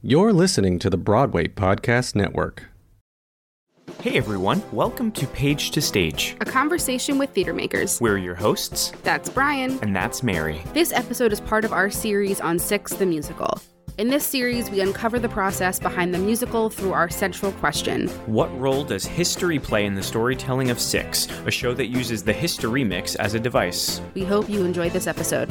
You're listening to the Broadway Podcast Network. Hey everyone, welcome to Page to Stage. A conversation with theater makers. We're your hosts, That's Brian. and that's Mary. This episode is part of our series on Six the Musical. In this series, we uncover the process behind the musical through our central question What role does history play in the storytelling of Six, a show that uses the history mix as a device? We hope you enjoy this episode.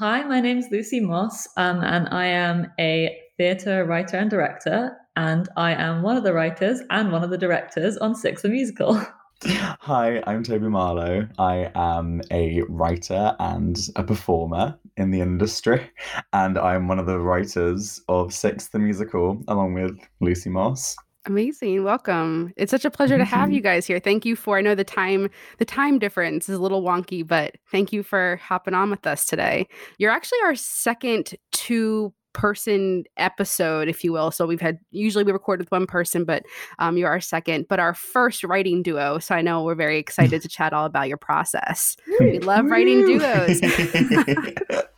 Hi, my name's Lucy Moss, um, and I am a theatre writer and director, and I am one of the writers and one of the directors on Six the Musical. Hi, I'm Toby Marlow. I am a writer and a performer in the industry, and I'm one of the writers of Six the Musical, along with Lucy Moss. Amazing. Welcome. It's such a pleasure to have you guys here. Thank you for I know the time the time difference is a little wonky, but thank you for hopping on with us today. You're actually our second two person episode if you will so we've had usually we record with one person but um, you're our second but our first writing duo so i know we're very excited to chat all about your process we love writing duos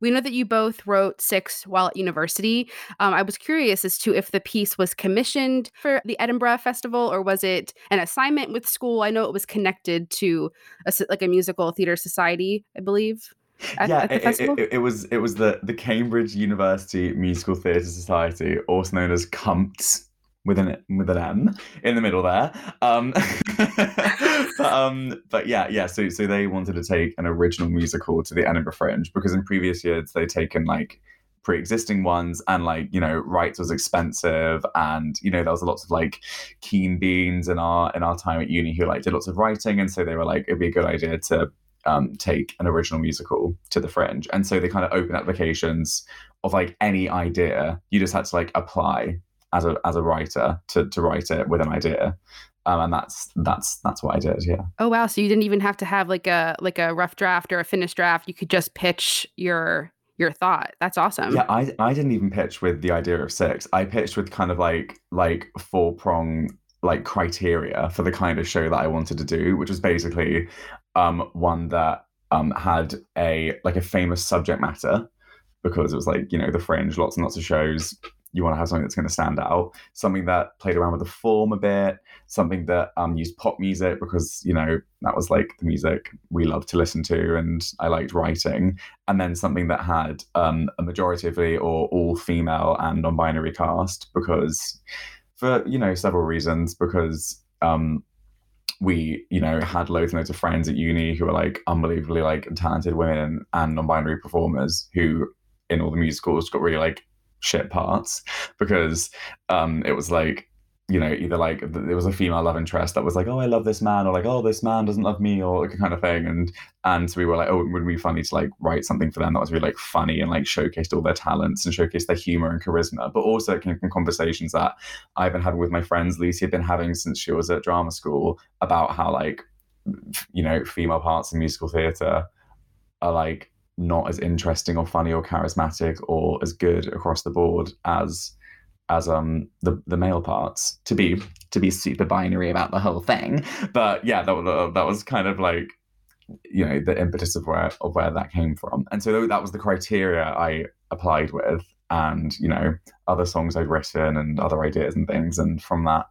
we know that you both wrote six while at university. Um, I was curious as to if the piece was commissioned for the Edinburgh Festival or was it an assignment with school? I know it was connected to a, like a musical theater society, I believe. At, yeah, at it, it, it, it was it was the the Cambridge University Musical Theatre Society, also known as CUMTS with an with an M in the middle there. Um, but, um, but yeah, yeah. So so they wanted to take an original musical to the Edinburgh Fringe because in previous years they'd taken like pre-existing ones and like you know rights was expensive and you know there was lots of like keen beans in our in our time at uni who like did lots of writing and so they were like it'd be a good idea to um, take an original musical to the fringe and so they kind of open applications of like any idea you just had to like apply as a as a writer to to write it with an idea um, and that's that's that's what i did yeah oh wow! So you didn't even have to have like a like a rough draft or a finished draft. You could just pitch your your thought. That's awesome. yeah i i didn't even pitch with the idea of six i pitched with kind of like like four prong like criteria for the kind of show that i wanted to do which was basically um one that um had a like a famous subject matter because it was like you know the fringe lots and lots of shows you want to have something that's going to stand out. Something that played around with the form a bit. Something that um used pop music because you know that was like the music we loved to listen to and i liked writing. And then something that had um a majoritively or all female and non-binary cast because for you know several reasons because um we you know had loads and loads of friends at uni who were like unbelievably like talented women and non-binary performers who in all the musicals got really like shit parts because um it was like you know either like th- there was a female love interest that was like oh i love this man or like oh this man doesn't love me or like kind of thing and and so we were like oh it would be funny to like write something for them that was really like funny and like showcased all their talents and showcased their humor and charisma? But also it came from conversations that i've been having with my friends lucy had been having since she was at drama school about how like you know female parts in musical theatre are like not as interesting or funny or charismatic or as good across the board as as um the the male parts to be to be super binary about the whole thing. But yeah that that was kind of like you know the impetus of where of where that came from. And so that was the criteria i applied with and you know other songs i'd written and other ideas and things. And from that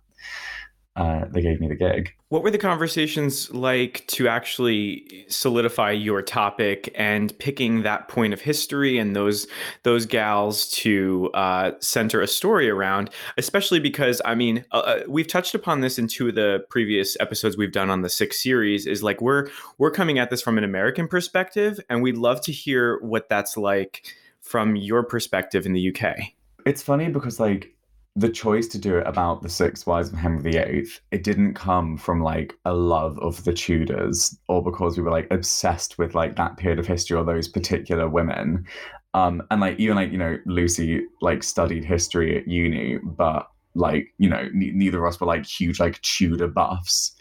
uh, they gave me the gig What were the conversations like to actually solidify your topic and picking that point of history and those those gals to uh, center a story around? Especially because I mean, uh, uh, we've touched upon this in two of the previous episodes we've done on the six series. Is like we're we're coming at this from an American perspective, and we'd love to hear what that's like from your perspective in the UK. it's funny because like the choice to do it about the six wives of Henry VIII, it didn't come from like a love of the Tudors or because we were like obsessed with like that period of history or those particular women. Um, and like even like you know Lucy like studied history at uni, but like you know n- neither of us were like huge like Tudor buffs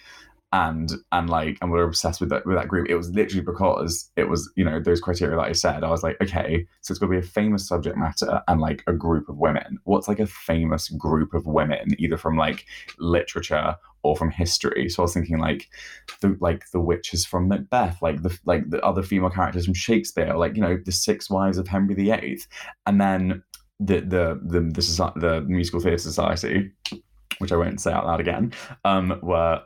and and like and we are obsessed with that with that group. It was literally because it was you know those criteria that I said. I was like, okay, so it's going to be a famous subject matter and like a group of women. What's like a famous group of women, either from like literature or from history? So I was thinking like the like the witches from Macbeth, like the like the other female characters from Shakespeare, like you know the Six Wives of Henry VIII, and then the the the the, the, the musical theatre society which I won't say out loud again, um, were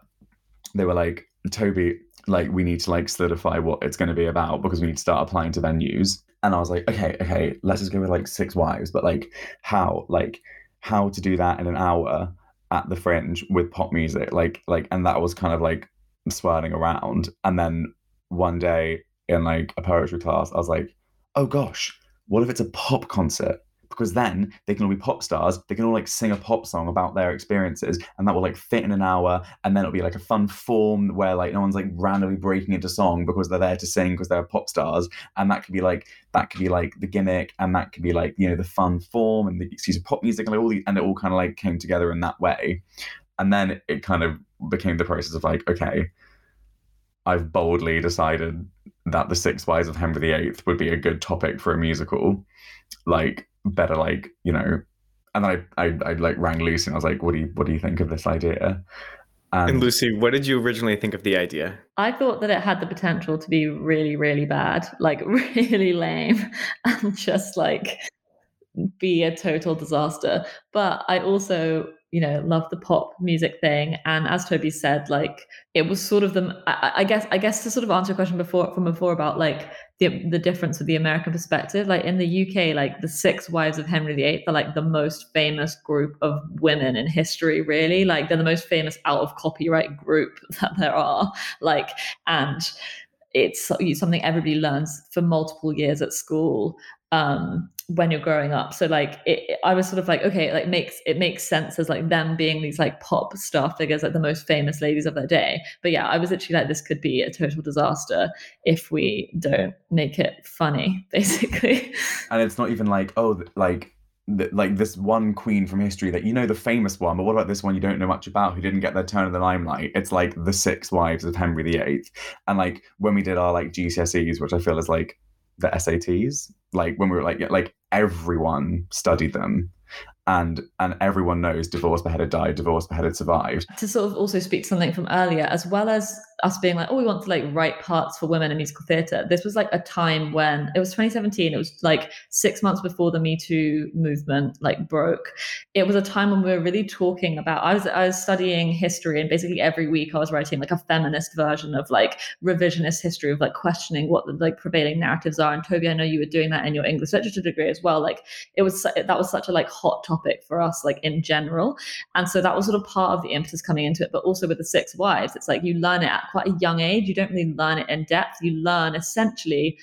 they were like, Toby, like we need to like solidify what it's going to be about because we need to start applying to venues. And I was like, okay, okay, let's just go with like six wives, but like how, like how to do that in an hour at the fringe with pop music, like like, and that was kind of like swirling around. And then one day in like a poetry class, I was like, oh gosh, what if it's a pop concert? Because then they can all be pop stars. They can all like sing a pop song about their experiences, and that will like fit in an hour. And then it'll be like a fun form where like no one's like randomly breaking into song because they're there to sing because they're pop stars. And that could be like that could be like the gimmick, and that could be like you know the fun form and the excuse of pop music and like all the and it all kind of like came together in that way. And then it kind of became the process of like okay. I've boldly decided that the Six Wives of Henry VIII would be a good topic for a musical. Like, better like you know and I, I I like rang Lucy and I was like, what do you what do you think of this idea? And, and Lucy, what did you originally think of the idea? I thought that it had the potential to be really, really bad, like really lame, and just like be a total disaster. But I also you know love the pop music thing. And as toby said like it was sort of the I, I, guess i guess to sort of answer a question before from before about like the the difference of the american perspective like in the uk like the six wives of henry viii are like the most famous group of women in history really. Like they're the most famous out of copyright group that there are. Like and it's something everybody learns for multiple years at school um, when you're growing up. So like it, I was sort of like, okay, like makes it makes sense as like them being these like pop star figures, like the most famous ladies of their day. But yeah, I was literally like, this could be a total disaster if we don't make it funny, basically. And it's not even like, oh, like like this one queen from history that you know the famous one, but what about this one you don't know much about who didn't get their turn in the limelight? It's like the six wives of Henry VIII, and like when we did our like GCSEs, which I feel is like the SATs, like when we were like like everyone studied them and and everyone knows divorce beheaded died divorce beheaded survived to sort of also speak to something from earlier as well as us being like, oh, we want to like write parts for women in musical theatre. This was like a time when it was 2017. It was like six months before the Me Too movement like broke. It was a time when we were really talking about. I was I was studying history, and basically every week I was writing like a feminist version of like revisionist history of like questioning what the like prevailing narratives are. And Toby, I know you were doing that in your English literature degree as well. Like it was that was such a like hot topic for us like in general, and so that was sort of part of the impetus coming into it. But also with the Six Wives, it's like you learn it at quite a young age. You don't really learn it in depth. You learn essentially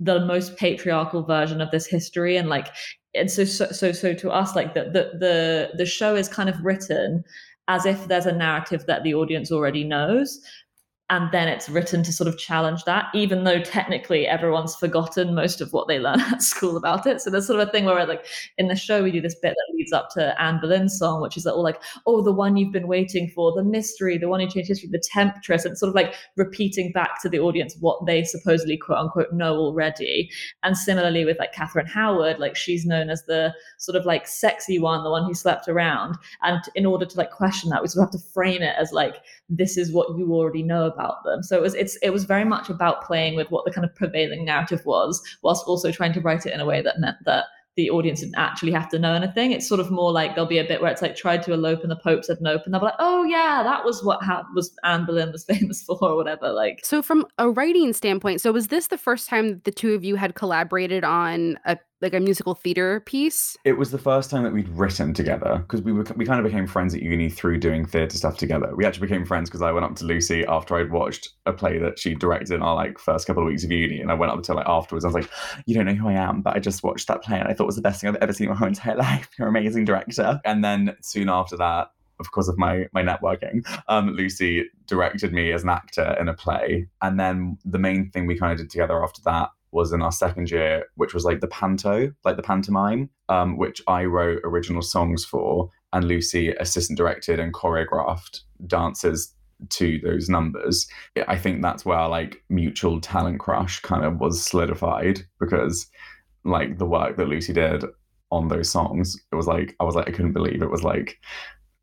the most patriarchal version of this history and like and so so so, so to us like the, the the the show is kind of written as if there's a narrative that the audience already knows and then it's written to sort of challenge that, even though technically everyone's forgotten most of what they learn at school about it. So there's sort of a thing where, like, in the show, we do this bit that leads up to Anne Boleyn's song, which is all like, oh, the one you've been waiting for, the mystery, the one who changed history, the temptress. And sort of like repeating back to the audience what they supposedly, quote unquote, know already. And similarly with like Catherine Howard, like, she's known as the sort of like sexy one, the one who slept around. And in order to like question that, we sort of have to frame it as like, this is what you already know about them. So it was it's it was very much about playing with what the kind of prevailing narrative was, whilst also trying to write it in a way that meant that the audience didn't actually have to know anything. It's sort of more like there'll be a bit where it's like tried to elope and the Pope said nope, and they'll be like, oh yeah, that was what ha- was Anne Boleyn was famous for or whatever. Like, so from a writing standpoint, so was this the first time the two of you had collaborated on a like a musical theater piece? It was the first time that we'd written together because we were we kind of became friends at uni through doing theatre stuff together. We actually became friends because I went up to Lucy after I'd watched a play that she directed in our like first couple of weeks of uni, and I went up to like afterwards. I was like, "You don't know who I am, but I just watched that play and I thought it was the best thing I've ever seen in my entire life. You're an amazing director." And then soon after that, of course of my my networking um, lucy directed me as an actor in a play and then the main thing we kind of did together after that was in our second year which was like the panto like the pantomime um, which i wrote original songs for and lucy assistant directed and choreographed dances to those numbers. I think that's where like mutual talent crush kind of was solidified because like the work that lucy did on those songs it was like i was like i couldn't believe it was like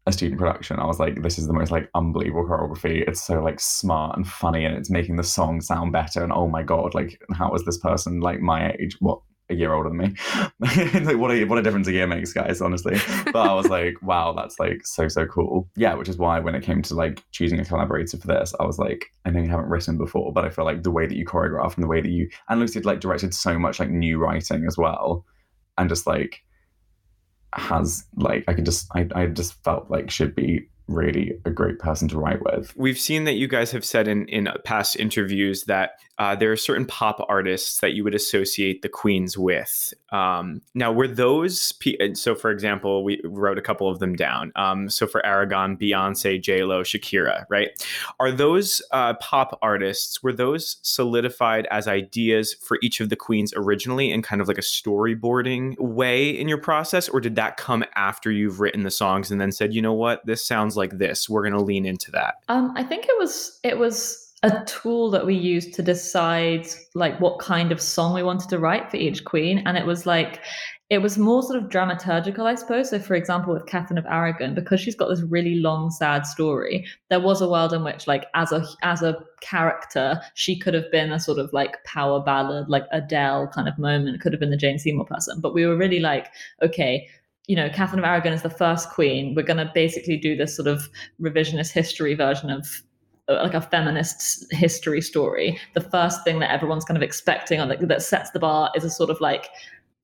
a student production i was like this is the most like unbelievable choreography. It's so like smart and funny and it's making the song sound better. And oh my god like how is this person like my age what a year older than me? Like what a what a difference a year makes guys honestly. But i was like wow that's like so so cool. Yeah which is why when it came to like choosing a collaborator for this i was like i know you haven't written before but i feel like the way that you choreograph and the way that you and lucy like directed so much like new writing as well. And just like has like I can just I, I just felt like should be really a great person to write with. We've seen that you guys have said in in past interviews that uh, there are certain pop artists that you would associate the Queens with. Um, now, were those so? For example, we wrote a couple of them down. Um, so for Aragon, Beyonce, J Lo, Shakira, right? Are those uh, pop artists? Were those solidified as ideas for each of the queens originally, in kind of like a storyboarding way in your process, or did that come after you've written the songs and then said, you know what, this sounds like this. We're going to lean into that. Um, I think it was it was a tool that we used to decide like what kind of song we wanted to write for each queen and it was like it was more sort of dramaturgical i suppose so for example with catherine of aragon because she's got this really long sad story there was a world in which like as a as a character she could have been a sort of like power ballad like adele kind of moment could have been the jane seymour person but we were really like okay you know, Catherine of Aragon is the first queen. We're going to basically do this sort of revisionist history version of uh, like a feminist history story, the first thing that everyone's kind of expecting or that, that sets the bar is a sort of like,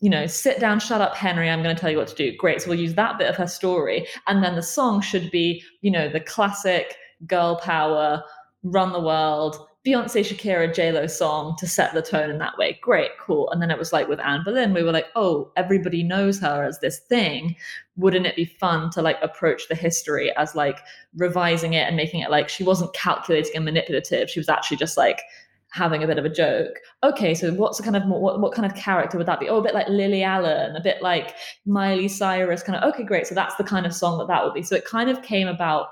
you know, sit down, shut up, Henry, I'm going to tell you what to do. Great. So we'll use that bit of her story. And then the song should be, you know, the classic girl power, run the world, Beyonce, Shakira, J Lo song to set the tone in that way. Great, cool. And then it was like with Anne Boleyn, we were like, oh, everybody knows her as this thing. Wouldn't it be fun to like approach the history as like revising it and making it like she wasn't calculating and manipulative? She was actually just like having a bit of a joke. Okay, so what's the kind of what what kind of character would that be? Oh, a bit like Lily Allen, a bit like Miley Cyrus. Kind of okay, great. So that's the kind of song that that would be. So it kind of came about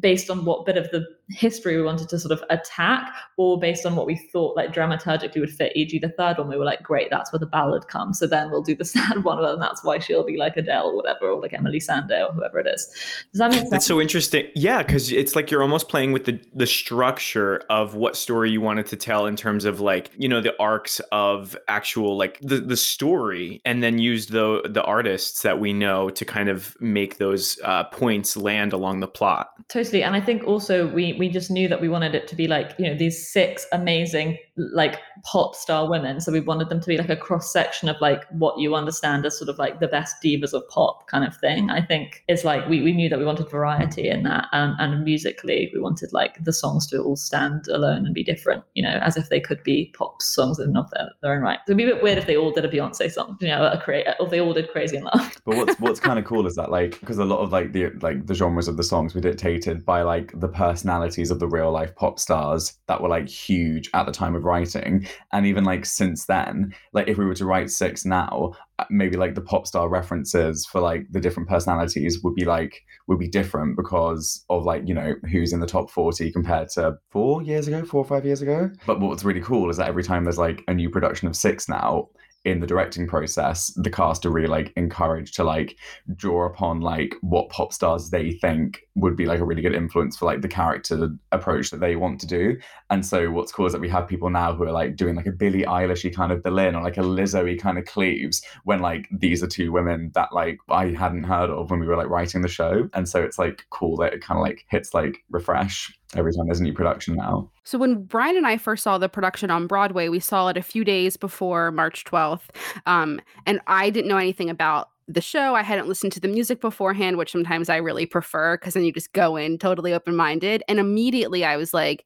based on what bit of the history we wanted to sort of attack or based on what we thought like dramaturgically would fit e.g the third one we were like great that's where the ballad comes so then we'll do the sad one and that's why she'll be like adele or whatever or like emily sandé or whoever it is. Does that make sense? that's so interesting. Yeah because it's like you're almost playing with the the structure of what story you wanted to tell in terms of like you know the arcs of actual like the the story and then use the the artists that we know to kind of make those uh, points land along the plot. Totally and i think also we we just knew that we wanted it to be like you know these six amazing like pop star women. So we wanted them to be like a cross section of like what you understand as sort of like the best divas of pop kind of thing. I think is like we, we knew that we wanted variety in that and, and musically we wanted like the songs to all stand alone and be different you know as if they could be pop songs in of their, their own right. So it'd be a bit weird if they all did a beyonce song you know a create or they all did crazy in love. But what's what's kind of cool is that like because a lot of like the like the genres of the songs were dictated by like the personalities of the real life pop stars that were like huge at the time of writing and even like since then like if we were to write six now uh, maybe like the pop star references for like the different personalities would be like would be different because of like you know who's in the top 40 compared to four years ago four or five years ago. But what's really cool is that every time there's like a new production of six now in the directing process, the cast are really like encouraged to like draw upon like what pop stars they think would be like a really good influence for like the character approach that they want to do. And so what's cool is that we have people now who are like doing like a Billie Eilishy kind of Boleyn or like a Lizzo kind of Cleves when like these are two women that like I hadn't heard of when we were like writing the show. And so it's like cool that it kind of like hits like refresh every time there's a new production now. So when Brian and I first saw the production on Broadway, we saw it a few days before March 12th. Um, and I didn't know anything about the show. I hadn't listened to the music beforehand, which sometimes I really prefer because then you just go in totally open minded. And immediately I was like,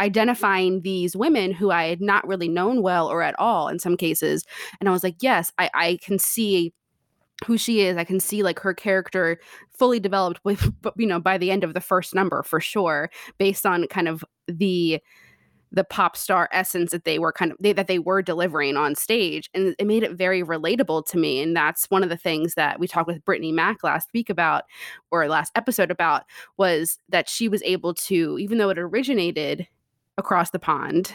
identifying these women who I had not really known well or at all in some cases. And I was like, yes, I, I can see who she is. I can see like her character fully developed with, you know, by the end of the first number for sure, based on kind of the the pop star essence that they were kind of they, that they were delivering on stage and it made it very relatable to me and that's one of the things that we talked with Brittney Mack last week about or last episode about was that she was able to even though it originated across the pond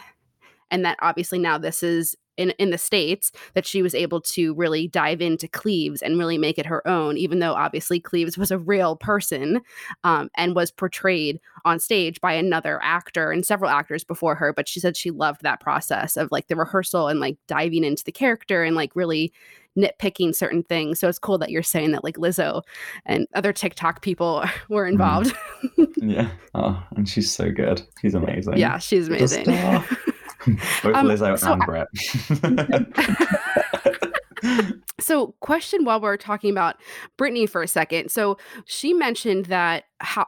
and that obviously now this is in, in the states that she was able to really dive into cleves and really make it her own even though obviously cleves was a real person um, and was portrayed on stage by another actor and several actors before her but she said she loved that process of like the rehearsal and like diving into the character and like really nitpicking certain things. So it's cool that you're saying that like lizzo and other tiktok people were mm-hmm. involved. Mm. yeah. Oh and she's so good. She's amazing. Yeah she's amazing Both um, Lizzo so and Brett. so, question while we're talking about Brittney for a second. So, she mentioned that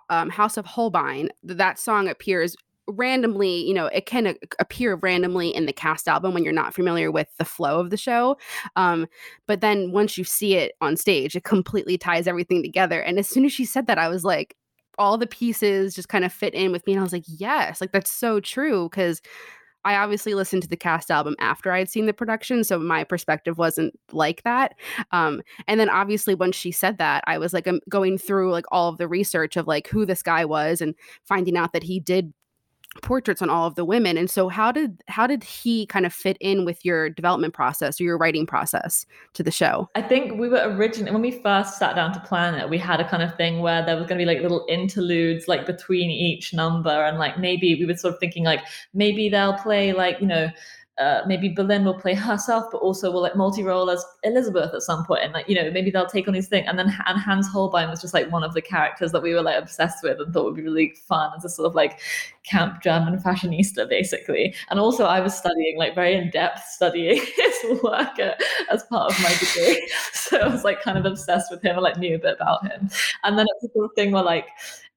um, House of Holbein, that song appears randomly, you know, it can appear randomly in the cast album when you're not familiar with the flow of the show. Um, but then once you see it on stage, it completely ties everything together. And as soon as she said that, I was like, all the pieces just kind of fit in with me. And I was like, yes, like that's so true. Cause I obviously listened to the cast album after I had seen the production, so my perspective wasn't like that. Um, and then obviously when she said that, I was like I'm going through like all of the research of like who this guy was and finding out that he did portraits on all of the women and so how did how did he kind of fit in with your development process or your writing process to the show? I think we were originally when we first sat down to plan it we had a kind of thing where there was going to be like little interludes like between each number and like maybe we were sort of thinking like maybe they'll play like you know uh, maybe Boleyn will play herself, but also will like multi-role as Elizabeth at some point, and like you know maybe they'll take on these things. And then and Hans Holbein was just like one of the characters that we were like obsessed with and thought would be really fun as a sort of like camp German fashionista, basically. And also I was studying like very in depth studying his work as part of my degree, so I was like kind of obsessed with him. I like knew a bit about him, and then it's the sort of thing where like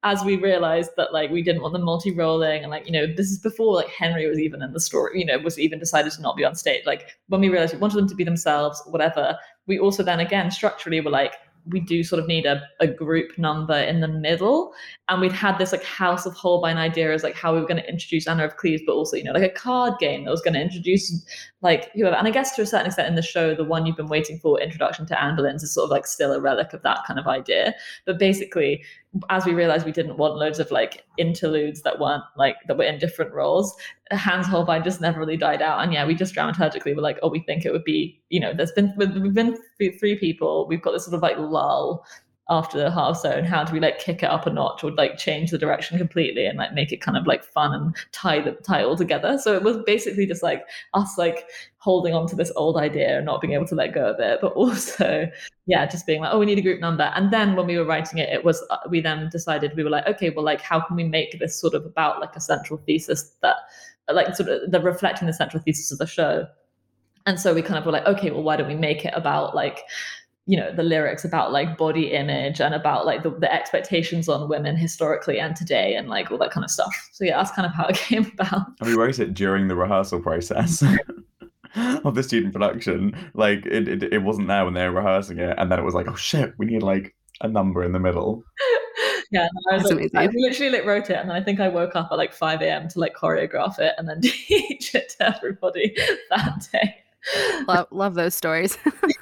as we realized that like we didn't want them multi-rolling and like you know this is before like henry was even in the story you know was even decided to not be on stage like when we realized we wanted them to be themselves whatever we also then again structurally were like we do sort of need a, a group number in the middle. And we'd had this like House of Holbein idea as like how we were going to introduce Anna of Cleves, but also, you know, like a card game that was going to introduce like whoever. And I guess to a certain extent in the show, the one you've been waiting for, Introduction to Anne Boleyn, is sort of like still a relic of that kind of idea. But basically, as we realized we didn't want loads of like interludes that weren't like that were in different roles, Hans Holbein just never really died out. And yeah, we just dramaturgically were like, oh, we think it would be, you know, there's been we've been three people, we've got this sort of like lull after the half zone how do we like kick it up a notch or like change the direction completely and like make it kind of like fun and tie the tie all together? So it was basically just like us like holding on to this old idea and not being able to let go of it but also yeah just being like oh we need a group number. And then when we were writing it it was uh, we then decided we were like okay well like how can we make this sort of about like a central thesis that like sort of the reflecting the central thesis of the show? And so we kind of were like okay well why don't we make it about like you know the lyrics about like body image and about like the, the expectations on women historically and today and like all that kind of stuff. So yeah that's kind of how it came about. And we wrote it during the rehearsal process of the student production? Like it, it, it wasn't there when they were rehearsing it and then it was like oh shit we need like a number in the middle. Yeah I, was like, I literally like wrote it and then I think I woke up at like 5 a.m to like choreograph it and then teach it to everybody that day love love those stories.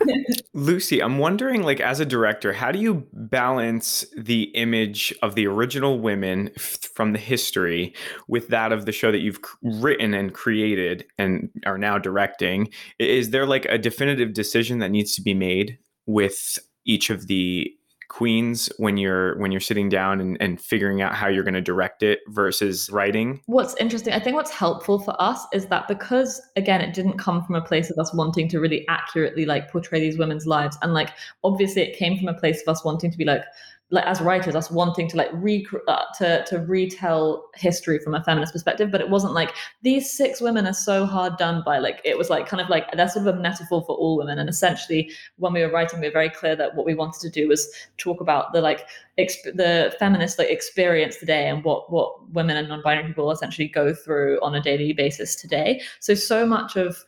Lucy, I'm wondering like as a director, how do you balance the image of the original women f- from the history with that of the show that you've written and created and are now directing? Is there like a definitive decision that needs to be made with each of the queens when you're when you're sitting down and, and figuring out how you're going to direct it versus writing? What's interesting i think what's helpful for us is that because again it didn't come from a place of us wanting to really accurately like portray these women's lives and like obviously it came from a place of us wanting to be like like as writers us wanting to like re- uh, to to retell history from a feminist perspective but it wasn't like these six women are so hard done by like it was like kind of like that's sort of a metaphor for all women. And essentially when we were writing we were very clear that what we wanted to do was talk about the like exp- the feminist like experience today and what what women and non-binary people essentially go through on a daily basis today. So so much of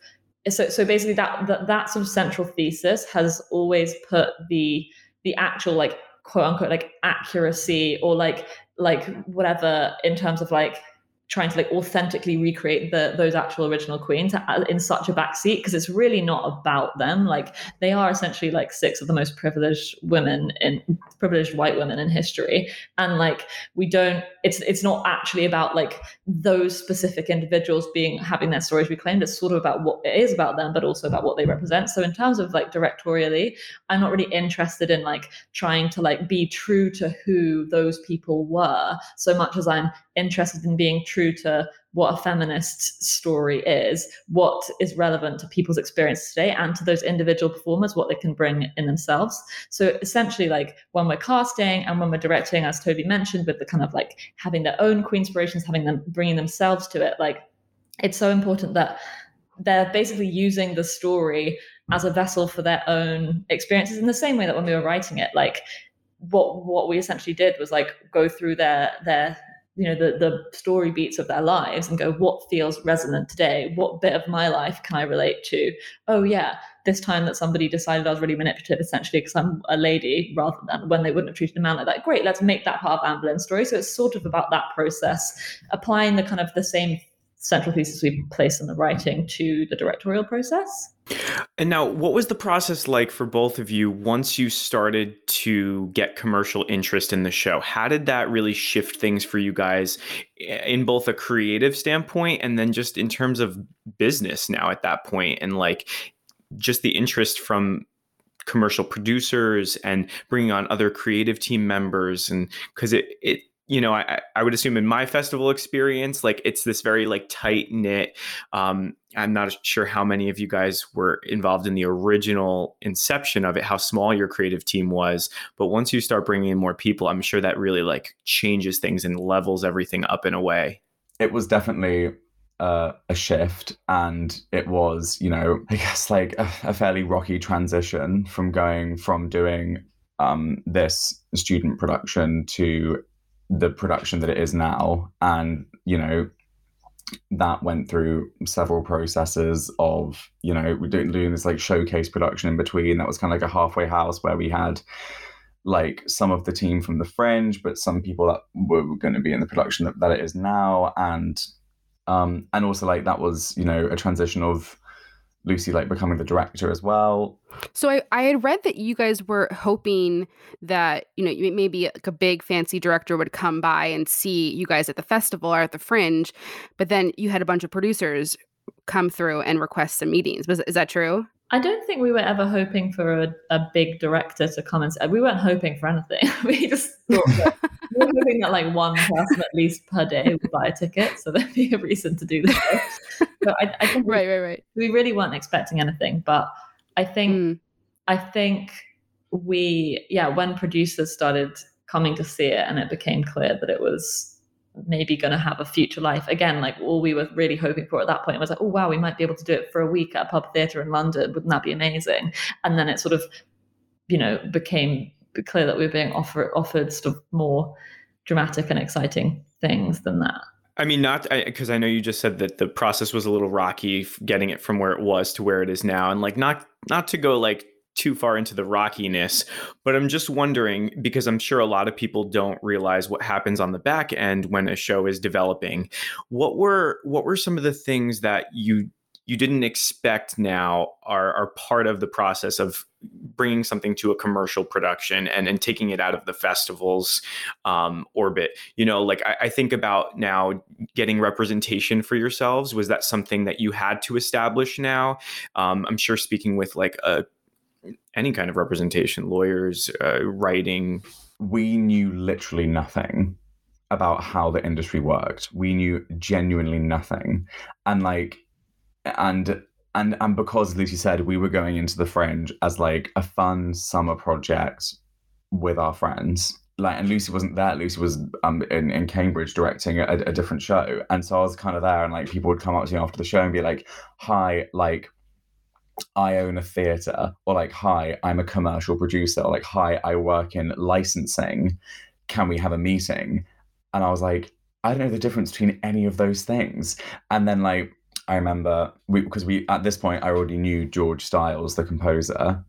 so so basically that that, that sort of central thesis has always put the the actual like quote unquote like accuracy or like like whatever in terms of like trying to like authentically recreate the those actual original queens uh, in such a backseat because it's really not about them. Like they are essentially like six of the most privileged women in privileged white women in history. And like we don't it's it's not actually about like those specific individuals being having their stories reclaimed. It's sort of about what it is about them but also about what they represent. So in terms of like directorially i'm not really interested in like trying to like be true to who those people were so much as i'm interested in being true to what a feminist story is, what is relevant to people's experience today, and to those individual performers, what they can bring in themselves. So essentially, like when we're casting and when we're directing, as Toby mentioned, with the kind of like having their own queen inspirations, having them bringing themselves to it, like it's so important that they're basically using the story as a vessel for their own experiences in the same way that when we were writing it, like what what we essentially did was like go through their their you know the the story beats of their lives and go what feels resonant today? What bit of my life can i relate to? Oh yeah this time that somebody decided i was really manipulative essentially because i'm a lady rather than when they wouldn't have treated a man like that. Great let's make that part of Anne story. So it's sort of about that process applying the kind of the same central thesis we place in the writing to the directorial process and now, what was the process like for both of you once you started to get commercial interest in the show? How did that really shift things for you guys in both a creative standpoint and then just in terms of business now at that point and like just the interest from commercial producers and bringing on other creative team members and because it it you know, I, I would assume in my festival experience, like it's this very like tight knit. Um, I'm not sure how many of you guys were involved in the original inception of it, how small your creative team was. But once you start bringing in more people, I'm sure that really like changes things and levels everything up in a way. It was definitely uh, a shift and it was you know i guess like a, a, fairly rocky transition from going from doing um, this student production to the production that it is now. And you know that went through several processes of you know we're doing, doing this like showcase production in between that was kind of like a halfway house where we had like some of the team from the fringe but some people that were going to be in the production that, that it is now. And um and also like that was you know a transition of Lucy like becoming the director as well. So I, I had read that you guys were hoping that, you know, maybe like a big fancy director would come by and see you guys at the festival or at the fringe, but then you had a bunch of producers come through and request some meetings. Was is that true? I don't think we were ever hoping for a, a big director to come and say, we weren't hoping for anything. we just thought that we were hoping that like one person at least per day would buy a ticket. So there'd be a reason to do that. But I, I think right, we, right, right. We really weren't expecting anything. But I think, mm. I think we, yeah, when producers started coming to see it and it became clear that it was maybe going to have a future life. Again like all we were really hoping for at that point was like oh wow we might be able to do it for a week at a pub theatre in london. Wouldn't that be amazing? And then it sort of you know became clear that we were being offered offered sort of more dramatic and exciting things than that. I mean, not because I, I, know you just said that the process was a little rocky, getting it from where it was to where it is now, and like not not to go like too far into the rockiness, but I'm just wondering because I'm sure a lot of people don't realize what happens on the back end when a show is developing. What were what were some of the things that you you didn't expect now are are part of the process of bringing something to a commercial production and, and taking it out of the festival's um, orbit. You know, like I, I, think about now getting representation for yourselves. Was that something that you had to establish now? Um, I'm sure speaking with like a any kind of representation, lawyers, uh, writing. We knew literally nothing about how the industry worked. We knew genuinely nothing, and like, and and and because Lucy said we were going into the fringe as like a fun summer project with our friends like and lucy wasn't there lucy was um in, in cambridge directing a, a different show and so i was kind of there and like people would come up to me after the show and be like hi like I own a theatre, or like, hi, I'm a commercial producer, or like, hi, I work in licensing. Can we have a meeting? And I was like, I don't know the difference between any of those things. And then like I remember we because we at this point I already knew George Stiles, the composer,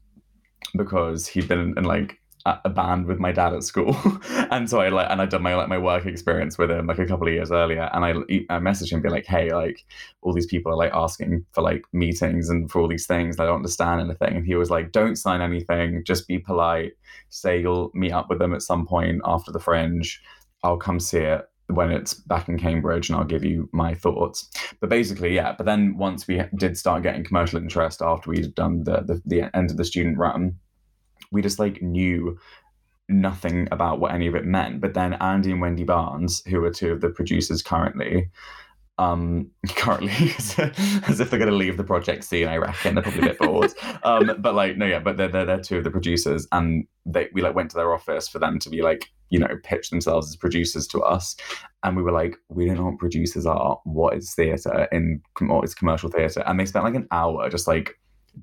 because he'd been in, in like a band with my dad at school, and so I like and I'd done my like my work experience with him like a couple of years earlier, and I I messaged him be like, hey, like all these people are like asking for like meetings and for all these things, I don't understand anything, and he was like, don't sign anything, just be polite, say you'll meet up with them at some point after the Fringe, I'll come see it when it's back in Cambridge and I'll give you my thoughts. But basically, yeah. But then once we did start getting commercial interest after we'd done the the, the end of the student run, we just like knew nothing about what any of it meant. But then Andy and Wendy Barnes, who are two of the producers currently, um currently as if they're going to leave the project scene i reckon. They're probably a bit bored. Um but like no yeah but they're, they're they're two of the producers and they we like went to their office for them to be like you know pitch themselves as producers to us. And we were like we don't know what producers are what is theater in what is commercial theater and they spent like an hour just like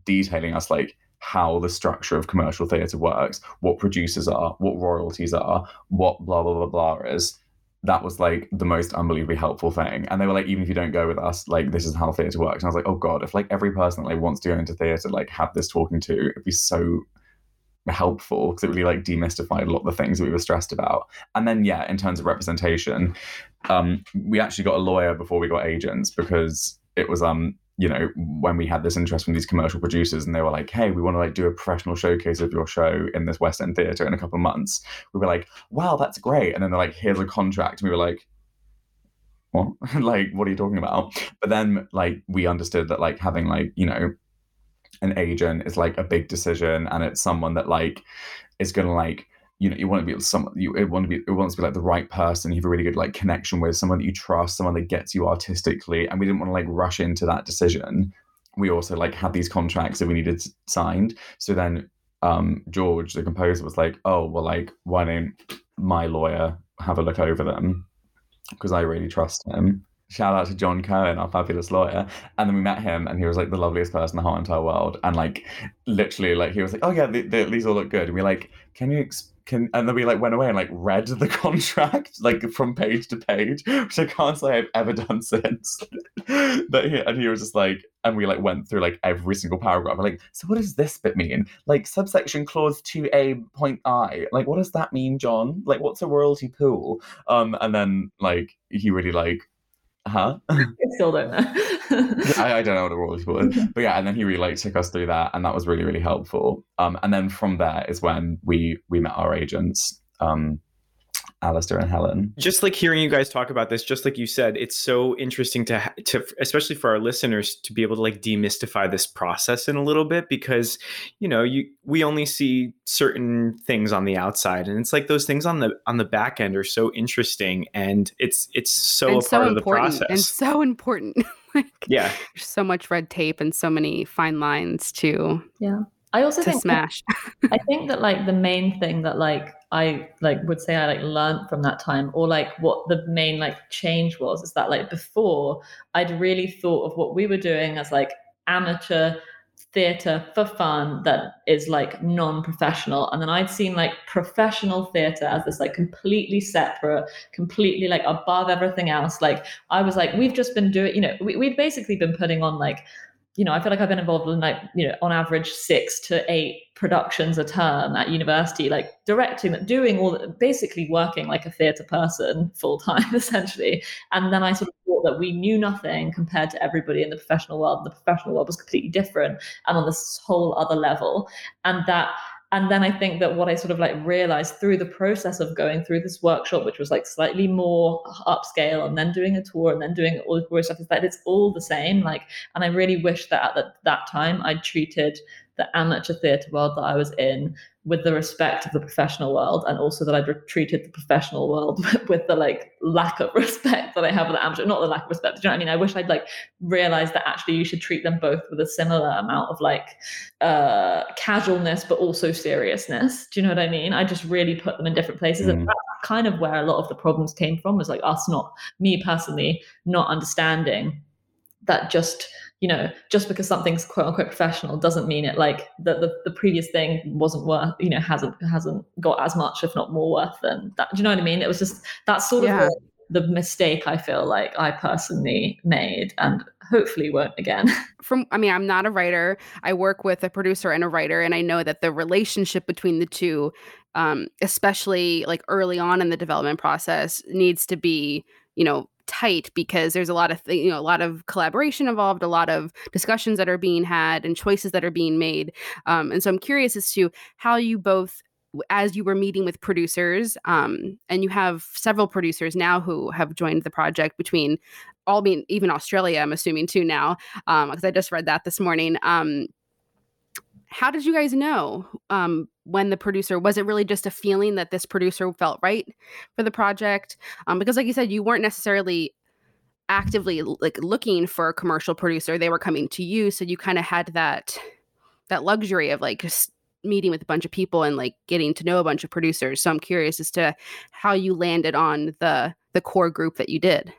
detailing us like how the structure of commercial theater works what producers are what royalties are what blah blah blah blah is that was like the most unbelievably helpful thing. And they were like, even if you don't go with us, like this is how theatre works. And I was like, oh god, if like every person that like wants to go into theatre like had this talking to, it'd be so helpful because it really like demystified a lot of the things that we were stressed about. And then yeah, in terms of representation, um, we actually got a lawyer before we got agents because it was um you know when we had this interest from these commercial producers and they were like hey we want to like do a professional showcase of your show in this west end theatre in a couple of months. We were like wow that's great. And then they're like here's a contract. And we were like what? Like what are you talking about? But then like we understood that like having like you know an agent is like a big decision and it's someone that like is gonna like you know you want to be some you want to be it wants to be like the right person you have a really good like connection with someone that you trust someone that gets you artistically and we didn't want to like rush into that decision we also like had these contracts that we needed signed so then um george the composer was like oh well like why don't my lawyer have a look over them because i really trust him shout out to John Cohen, our fabulous lawyer. And then we met him, and he was like the loveliest person in the whole entire world. And like, literally, like he was like, "Oh yeah, the, the, these all look good." And we're like, "Can you?" Can and then we like went away and like read the contract like from page to page, which I can't say I've ever done since. but he, and he was just like, and we like went through like every single paragraph. Like, so what does this bit mean? Like subsection clause two a point I. Like, what does that mean, John? Like, what's a royalty pool? Um, and then like he really like Huh? I still don't know. I, I don't know what a royalty pool is. But yeah, and then he really like took us through that and that was really, really helpful. Um and then from there is when we we met our agents, um, Alistair and Helen. just like hearing you guys talk about this just like you said it's so interesting to ha- to especially for our listeners to be able to like demystify this process in a little bit because you know you we only see certain things on the outside and it's like those things on the on the back end are so interesting and it's it's so and a so part of the process and so important. like yeah there's so much red tape and so many fine lines to yeah. I also to think smash. I think that like the main thing that like I like would say I like learned from that time, or like what the main like change was, is that like before I'd really thought of what we were doing as like amateur theatre for fun that is like non-professional. And then i'd seen like professional theatre as this like completely separate completely like above everything else. Like i was like we've just been doing you know we, we'd basically been putting on like you know, I feel like I've been involved in like, you know, on average six to eight productions a term at university, like directing, doing all, basically working like a theatre person full time, essentially. And then I sort of thought that we knew nothing compared to everybody in the professional world. The professional world was completely different and on this whole other level. And that and then I think that what I sort of like realized through the process of going through this workshop, which was like slightly more upscale, and then doing a tour and then doing all the stuff, is that it's all the same. Like, and I really wish that at that, that time I'd treated the amateur theatre world that I was in with the respect of the professional world, and also that I'd treated the professional world with the like lack of respect that I have for the amateur. Not the lack of respect. Do you know what I mean? I wish I'd like realized that actually you should treat them both with a similar amount of like uh, casualness, but also seriousness. Do you know what I mean? I just really put them in different places, mm. and that's kind of where a lot of the problems came from. Was like us not me personally not understanding that just you know, just because something's quote unquote professional doesn't mean it like the, the, the previous thing wasn't worth, you know, hasn't hasn't got as much, if not more worth than that. Do you know what I mean? It was just that's sort yeah. of the, the mistake I feel like I personally made and hopefully won't again. From I mean, I'm not a writer. I work with a producer and a writer, and I know that the relationship between the two, um, especially like early on in the development process, needs to be, you know, tight because there's a lot of th- you know a lot of collaboration involved a lot of discussions that are being had and choices that are being made. Um, and so i'm curious as to how you both as you were meeting with producers um, and you have several producers now who have joined the project between all being even australia i'm assuming too now because um, i just read that this morning um, how did you guys know um, when the producer was it really just a feeling that this producer felt right for the project? Um, because like you said you weren't necessarily actively like looking for a commercial producer. They were coming to you so you kind of had that that luxury of like just meeting with a bunch of people and like getting to know a bunch of producers. So i'm curious as to how you landed on the the core group that you did.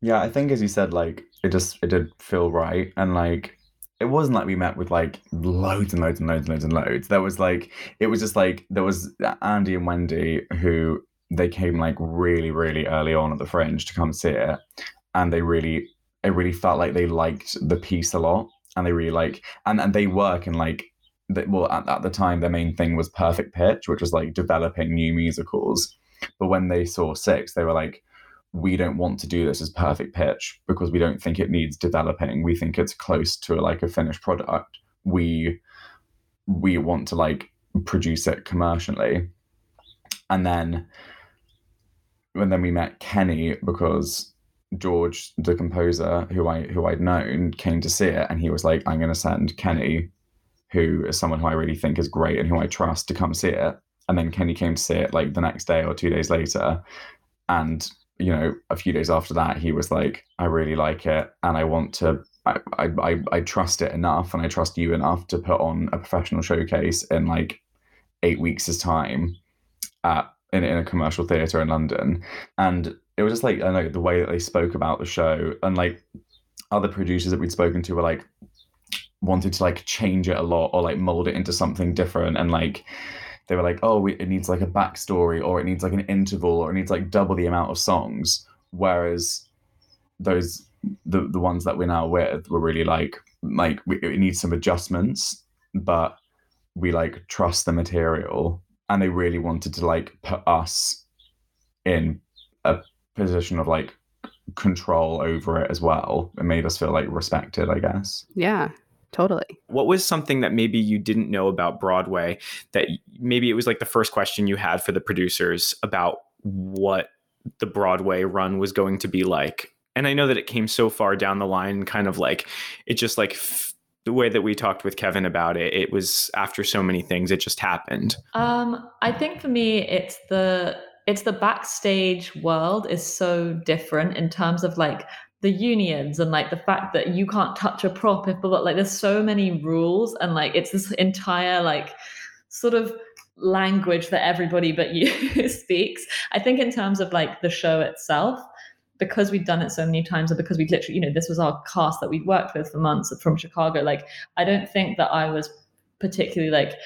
Yeah i think as you said like it just it did feel right and like it wasn't like we met with like loads and loads and loads and loads and loads. There was like it was just like there was Andy and Wendy who they came like really really early on at the Fringe to come see it, and they really it really felt like they liked the piece a lot, and they really like and and they work in like that well at, at the time their main thing was perfect pitch which was like developing new musicals but when they saw six they were like we don't want to do this as perfect pitch because we don't think it needs developing. We think it's close to like a finished product. We we want to like produce it commercially. And then and then we met Kenny because George, the composer who I who I'd known, came to see it and he was like, I'm gonna send Kenny, who is someone who I really think is great and who I trust to come see it. And then Kenny came to see it like the next day or two days later. And you know, a few days after that, he was like, I really like it and I want to, I, I, I trust it enough and I trust you enough to put on a professional showcase in like eight weeks' time at, in, in a commercial theatre in London. And it was just like, I know the way that they spoke about the show and like other producers that we'd spoken to were like, wanted to like change it a lot or like mold it into something different and like they were like, oh, it needs like a backstory or it needs like an interval or it needs like double the amount of songs. Whereas those the the ones that we're now with were really like like we, it needs some adjustments, but we like trust the material and they really wanted to like put us in a position of like control over it as well. It made us feel like respected, I guess. Yeah. Totally. What was something that maybe you didn't know about Broadway that maybe it was like the first question you had for the producers about what the Broadway run was going to be like? And I know that it came so far down the line, kind of like it just like f- the way that we talked with Kevin about it, it was after so many things, it just happened. Um, I think for me, it's the it's the backstage world is so different in terms of like the unions and like the fact that you can't touch a prop if like there's so many rules and like it's this entire like sort of language that everybody but you speaks. I think in terms of like the show itself because we'd done it so many times and because we'd literally you know this was our cast that we'd worked with for months from chicago like i don't think that i was particularly like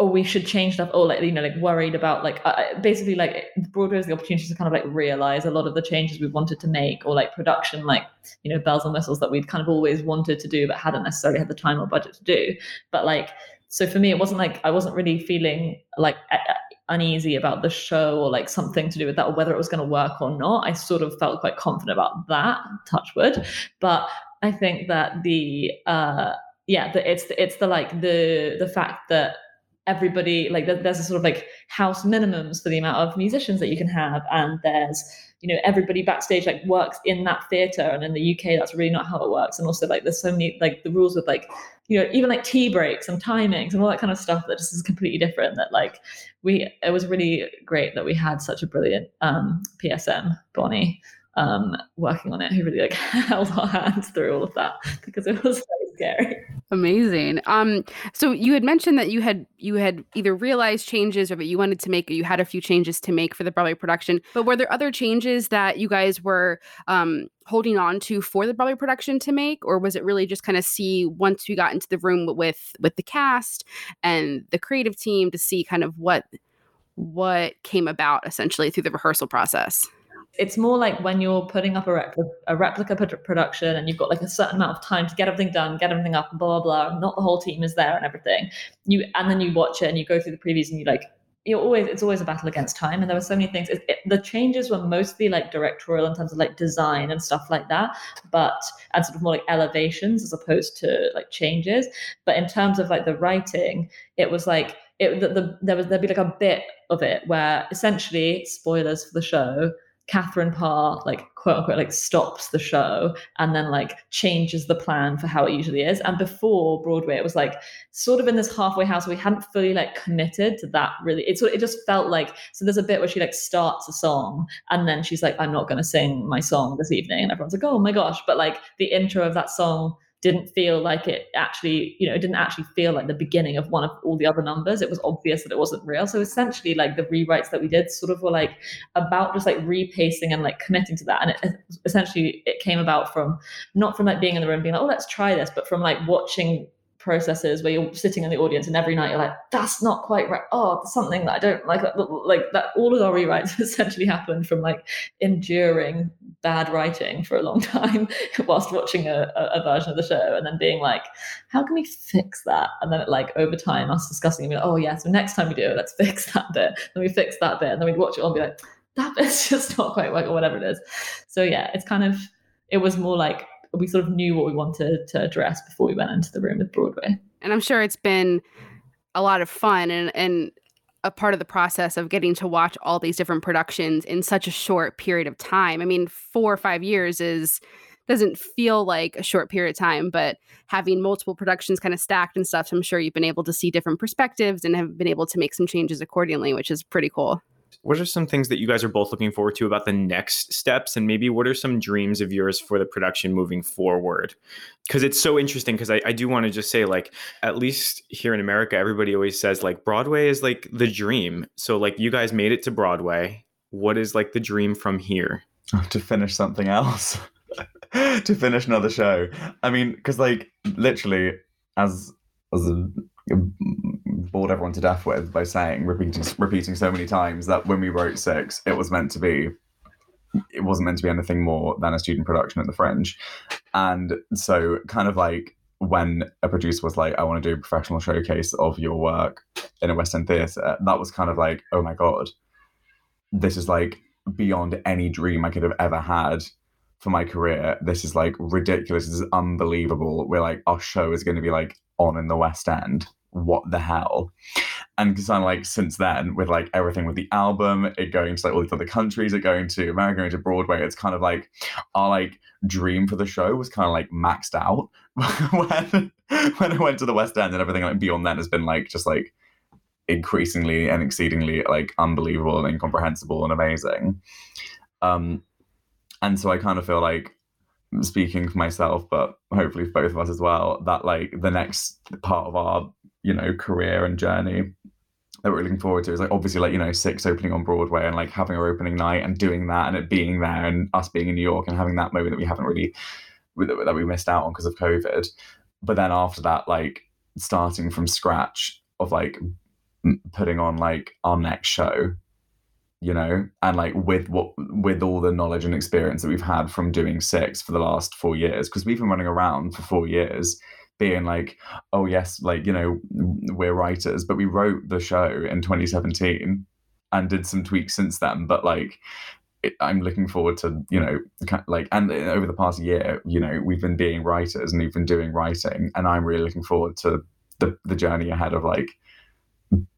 oh, we should change stuff, or like you know, like worried about like uh, basically like Broadway is the opportunity to kind of like realize a lot of the changes we wanted to make, or like production, like you know, bells and whistles that we'd kind of always wanted to do but hadn't necessarily had the time or budget to do. But like, so for me, it wasn't like I wasn't really feeling like uneasy about the show or like something to do with that, or whether it was going to work or not. I sort of felt quite confident about that. Touch wood, but I think that the uh yeah, the, it's the, it's the like the the fact that everybody like there's a sort of like house minimums for the amount of musicians that you can have and there's you know everybody backstage like works in that theater and in the uk that's really not how it works and also like there's so many like the rules with like you know even like tea breaks and timings and all that kind of stuff that just is completely different that like we it was really great that we had such a brilliant um psm bonnie um working on it who really like held our hands through all of that because it was very scary Amazing. Um, so you had mentioned that you had you had either realized changes or that you wanted to make, or you had a few changes to make for the Broadway production. But were there other changes that you guys were um, holding on to for the Broadway production to make, or was it really just kind of see once we got into the room with with the cast and the creative team to see kind of what what came about essentially through the rehearsal process? It's more like when you're putting up a, a replica production and you've got like a certain amount of time to get everything done, get everything up, and blah blah blah. Not the whole team is there and everything. You and then you watch it and you go through the previews and you like you're always it's always a battle against time and there were so many things it, it, the changes were mostly like directorial in terms of like design and stuff like that but and sort of more like elevations as opposed to like changes but in terms of like the writing it was like it the, the, there was there'd be like a bit of it where essentially spoilers for the show Catherine Parr, like quote unquote, like stops the show and then like changes the plan for how it usually is. And before Broadway, it was like sort of in this halfway house. We hadn't fully like committed to that really. It sort it just felt like so. There's a bit where she like starts a song and then she's like, "I'm not going to sing my song this evening," and everyone's like, "Oh my gosh!" But like the intro of that song didn't feel like it actually, you know, it didn't actually feel like the beginning of one of all the other numbers. It was obvious that it wasn't real. So essentially, like the rewrites that we did sort of were like about just like repacing and like committing to that. And it, essentially, it came about from not from like being in the room being like, oh, let's try this, but from like watching processes where you're sitting in the audience and every night you're like, that's not quite right. Oh, something that I don't like. Like that, all of our rewrites essentially happened from like enduring bad writing for a long time whilst watching a, a, version of the show and then being like, how can we fix that? And then like over time, us discussing and like, oh yeah, so next time we do it, let's fix that bit. Then we fix that bit, and then we'd watch it all and be like, that bit's just not quite right or whatever it is. So yeah, it's kind of it was more like we sort of knew what we wanted to address before we went into the room with Broadway. And I'm sure it's been a lot of fun and and a part of the process of getting to watch all these different productions in such a short period of time. I mean, 4 or 5 years is doesn't feel like a short period of time, but having multiple productions kind of stacked and stuff, I'm sure you've been able to see different perspectives and have been able to make some changes accordingly, which is pretty cool what are some things that you guys are both looking forward to about the next steps? And maybe what are some dreams of yours for the production moving forward? Because it's so interesting because I, I do want to just say like at least here in america everybody always says like broadway is like the dream. So like you guys made it to broadway. What is like the dream from here? Oh, to finish something else. To finish another show. I mean because like literally as as a bored everyone to death with by saying repeating repeating so many times that when we wrote six, it was meant to be it wasn't meant to be anything more than a student production at the Fringe, and so kind of like when a producer was like, "I want to do a professional showcase of your work in a West End theatre," that was kind of like, "Oh my god, this is like beyond any dream I could have ever had." For my career, this is like ridiculous. This is unbelievable. We're like, our show is going to be like on in the West End what the hell? And because I'm like, since then, with like everything with the album, it going to like all these other countries, it going to America, going to Broadway, it's kind of like our like dream for the show was kind of like maxed out when when I went to the West End and everything like beyond that has been like just like increasingly and exceedingly like unbelievable and incomprehensible and amazing. Um, and so I kind of feel like speaking for myself, but hopefully for both of us as well, that like the next part of our you know career and journey that we're looking forward to is like obviously like you know six opening on broadway and like having our opening night and doing that and it being there and us being in new york and having that moment that we haven't really that we missed out on because of covid. But then after that like starting from scratch of like putting on like our next show you know and like with what with all the knowledge and experience that we've had from doing six for the last four years because we've been running around for four years being like, oh yes, like you know, we're writers, but we wrote the show in 2017 and did some tweaks since then. But like, it, I'm looking forward to you know, like, and over the past year, you know, we've been being writers and we've been doing writing, and I'm really looking forward to the the journey ahead of like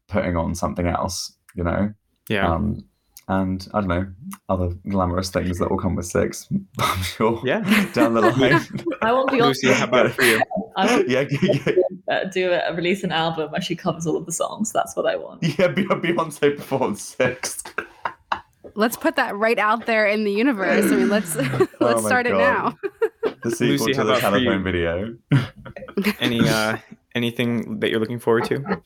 putting on something else. You know, yeah. Um, and I don't know other glamorous things that will come with six. I'm sure. Yeah. down the line. I want Beyonce Lucy, how about it for you? I want yeah, yeah, yeah, uh, do a, release an album where she covers all of the songs. That's what I want. yeah. Be- Beyonce performs six. Let's put that right out there in the universe. I mean, let's let's Oh my start it now. The sequel Lucy, to how the about for you? telephone video. Any uh anything that you're looking forward to?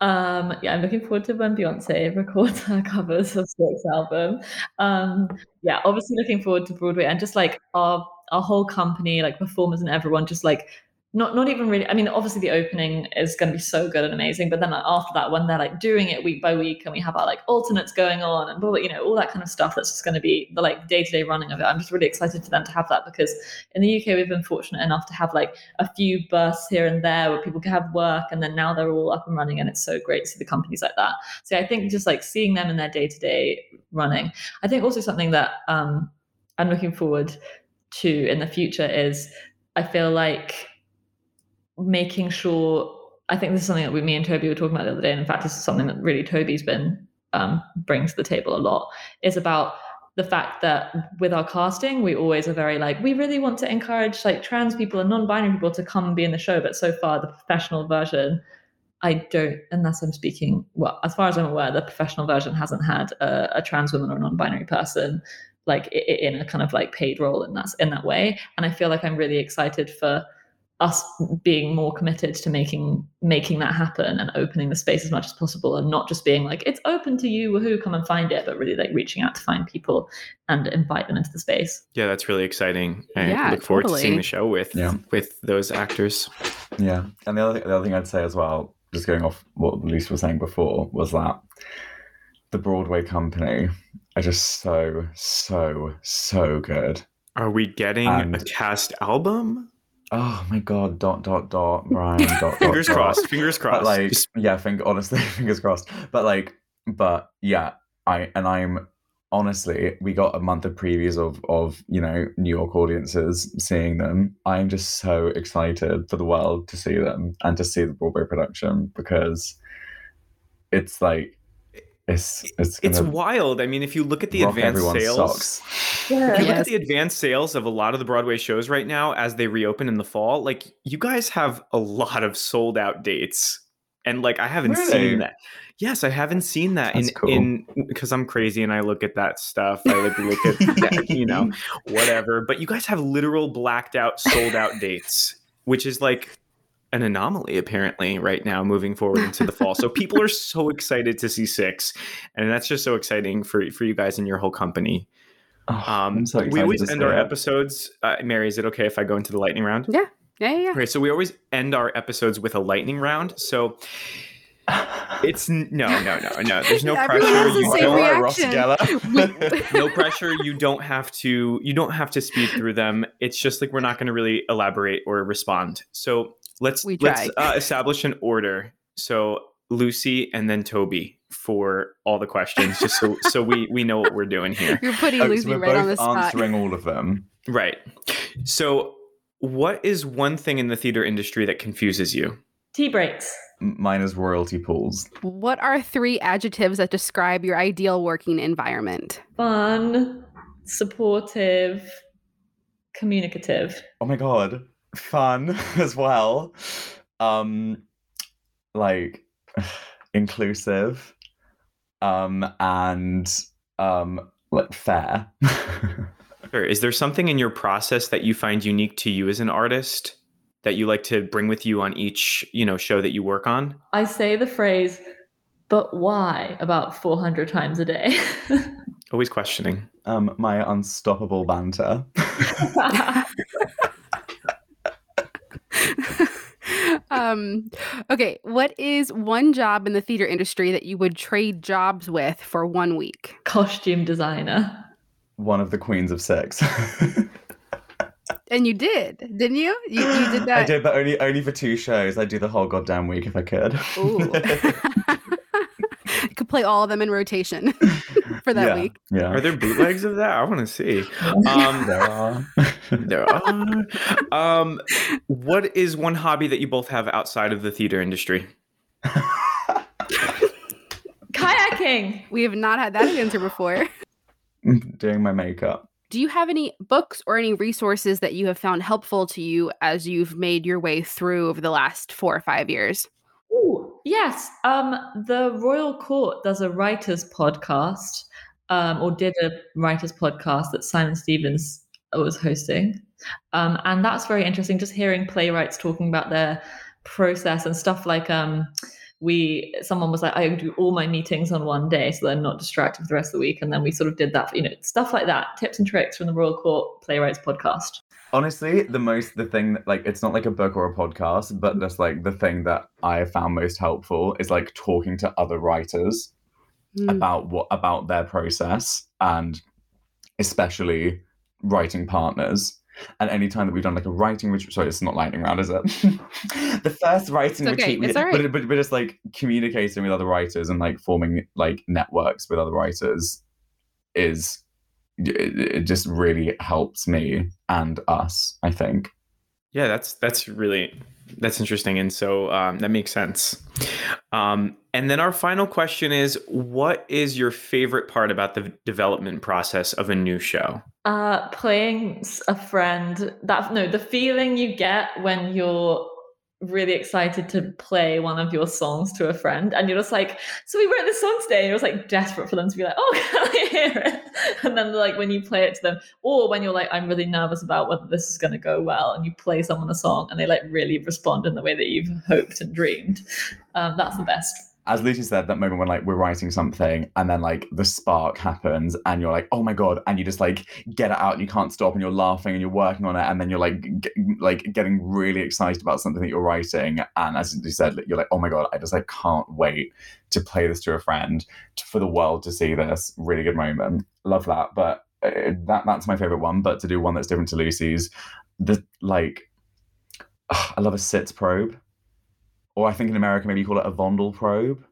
Um, yeah, I'm looking forward to when Beyonce records her covers of Six album. Um, yeah, obviously looking forward to Broadway and just like our our whole company, like performers and everyone, just like not not even really. I mean, obviously the opening is going to be so good and amazing, but then like, after that, when they're like doing it week by week, and we have our like alternates going on and blah, blah, you know all that kind of stuff, that's just going to be the like day to day running of it. I'm just really excited for them to have that because in the UK we've been fortunate enough to have like a few bursts here and there where people can have work, and then now they're all up and running, and it's so great to see the companies like that. So I think just like seeing them in their day to day running. I think also something that um, I'm looking forward to in the future is I feel like making sure. I think this is something that we, me and Toby were talking about the other day, and in fact, this is something that really Toby's been um, bringing to the table a lot. Is about the fact that with our casting, we always are very like we really want to encourage like trans people and non-binary people to come and be in the show, but so far the professional version I don't, unless I'm speaking, well, as far as I'm aware, the professional version hasn't had a, a trans woman or non-binary person like in a kind of like paid role in that in that way. And I feel like I'm really excited for us being more committed to making making that happen and opening the space as much as possible and not just being like it's open to you woohoo come and find it but really like reaching out to find people and invite them into the space Yeah, that's really exciting. I Yeah, look forward to seeing the show with Yeah. with those actors. Yeah, and the other the other thing I'd say as well, just going off what Lucy was saying before, was that the Broadway company are just so so so good. Are we getting a cast album? Oh my god! Dot dot dot Brian. Dot, dot, Fingers dot. crossed. Fingers crossed. But like, yeah, think honestly, fingers crossed. But like, but yeah, I and I'm honestly, we got a month of previews of of you know New York audiences seeing them. I'm just so excited for the world to see them and to see the Broadway production because it's like it's it's it's gonna wild. I mean, if you look at the rock advanced sales, socks. if you look at the advanced sales of a lot of the Broadway shows right now as they reopen in the fall, like you guys have a lot of sold out dates. And like I haven't Really? seen that. Yes, I haven't seen that That's in cool. in because I'm crazy and I look at that stuff. I like look at that, you know, whatever. But you guys have literal blacked out, sold out dates, which is like an anomaly apparently right now moving forward into the fall. So people are so excited to see six, and that's just so exciting for for you guys and your whole company. Oh, Um, so we always end our it. episodes. Uh, Mary, is it okay if I go into the lightning round? Yeah, yeah, yeah. Okay, so we always end our episodes with a lightning round. So it's no, no, no, no. There's no pressure. has the You same don't. Alright, Ross No pressure. You don't have to. You don't have to speed through them. It's just like we're not going to really elaborate or respond. So let's We let's uh, establish an order. So Lucy and then Toby for all the questions, just so so we we know what we're doing here. You're putting Okay, Lucy so we're right on the both spot. answering all of them. Right. So, what is one thing in the theater industry that confuses you? tea breaks M- Mine is royalty pools. What are three adjectives that describe your ideal working environment? fun supportive communicative Oh my god, fun as well. Um, like inclusive, um, and um, like fair. Sure. Is there something in your process that you find unique to you as an artist that you like to bring with you on each, you know, show that you work on? i say the phrase but why about 400 times a day Always questioning. um, my unstoppable banter. um, okay, what is one job in the theater industry that you would trade jobs with for one week? costume designer One of the queens of sex. And you did, didn't you? You, you did that. I did, but only only for two shows. I'd do the whole goddamn week if I could. Ooh. you could play all of them in rotation for that yeah, week. Yeah. Are there bootlegs of that? I want to see. Um, there are. there are. Um, what is one hobby that you both have outside of the theater industry? kayaking. We have not had that answer before. Doing my makeup. Do you have any books or any resources that you have found helpful to you as you've made your way through over the last four or five years? Ooh, yes. Um, the Royal Court does a writers podcast, um, or did a writers podcast that Simon Stephens was hosting. Um, and that's very interesting, just hearing playwrights talking about their process and stuff like um we someone was like i do all my meetings on one day so they're not distracted for the rest of the week. And then we sort of did that you know stuff like that tips and tricks from the royal court playwrights podcast. Honestly, the most the thing that like it's not like a book or a podcast, but just like the thing that I found most helpful is like talking to other writers Mm. about what about their process and especially writing partners. And anytime that we've done like a writing retreat, sorry, it's not lightning round, is it? the first writing It's okay, retreat, we it's did- all but, right. but, but just like communicating with other writers and like forming like networks with other writers is it, it just really helps me and us, I think. Yeah, that's that's really that's interesting, and so um, that makes sense. Um, and then our final question is: What is your favorite part about the development process of a new show? uh playing a friend that no the feeling you get when you're really excited to play one of your songs to a friend and you're just like so we wrote this song today and you're just like desperate for them to be like oh can i hear it? And then like when you play it to them or when you're like i'm really nervous about whether this is going to go well and you play someone a song and they like really respond in the way that you've hoped and dreamed. Um, that's the best As Lucy said, that moment when like we're writing something and then like the spark happens and you're like, oh my god, and you just like get it out and you can't stop and you're laughing and you're working on it and then you're like g- like getting really excited about something that you're writing and as you said, you're like, oh my god, I just like can't wait to play this to a friend for the world to see this. Really good moment. Love that. But uh, that that's my favorite one. But to do one that's different to Lucy's, the like, I love a sitzprobe. Or I think in America maybe you call it a Vondel probe.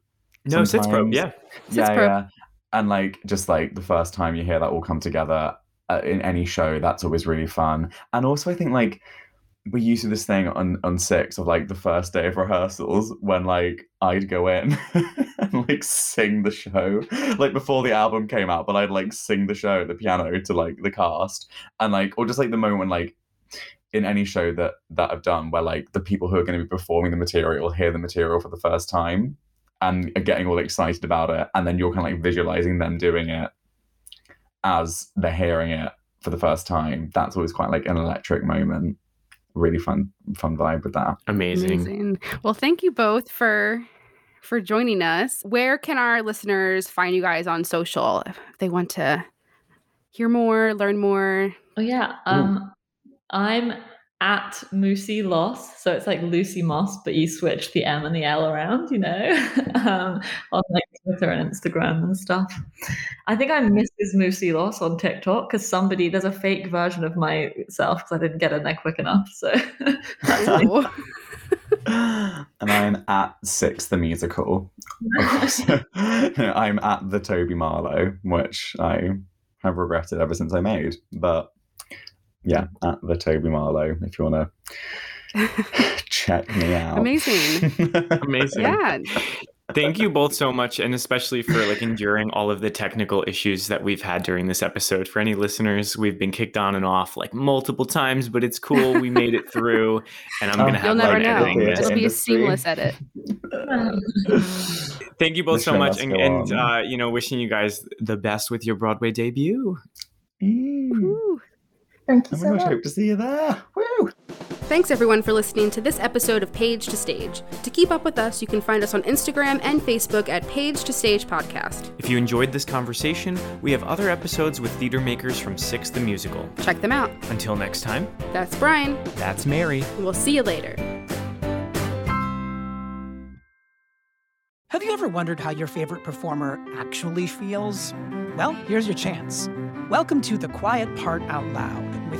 No, Sitzprobe. Yeah, Sits yeah, probe. yeah. And like just like the first time you hear that all come together uh, in any show, that's always really fun. And also, I think like we used to this thing on on six of like the first day of rehearsals when like I'd go in and like sing the show like before the album came out, but I'd like sing the show at the piano to like the cast and like or just like the moment when like in any show that that I've done where like the people who are going to be performing the material hear the material for the first time and are getting all excited about it and then you're kind of like visualizing them doing it as they're hearing it for the first time that's always quite like an electric moment really fun fun vibe with that amazing. Amazing. Well, thank you both for for joining us. Where can our listeners find you guys on social if they want to hear more, learn more? Oh yeah. Um I'm at Moosey Loss. So it's like Lucy Moss, but you switch the M and the L around, you know, um, on like Twitter and Instagram and stuff. I think I'm Mrs. Moosey Loss on TikTok because somebody there's a fake version of myself because I didn't get in there quick enough. So Ooh. and i'm at six the musical i'm at the toby marlow which i have regretted ever since i made but yeah at the toby marlow if you want to check me out Amazing. Amazing. yeah. Thank you both so much, and especially for like enduring all of the technical issues that we've had during this episode. For any listeners, we've been kicked on and off like multiple times, but it's cool. We made it through, and I'm Oh, gonna have You'll never fun know. editing Theatre this. It'll be a seamless edit. Thank you both The so much, and, and uh, you know, wishing you guys the best with your Broadway debut. Mm. Ooh. Thank oh my gosh hope to see you there Woo! Thanks everyone for listening to this episode of Page to Stage. To keep up with us, you can find us on Instagram and Facebook at Page to Stage Podcast. If you enjoyed this conversation, we have other episodes with theater makers from Six the Musical. Check them out. Until next time, That's Brian, that's Mary. we'll see you later. Have you ever wondered how your favorite performer actually feels? Well, here's your chance. Welcome to The Quiet Part Out Loud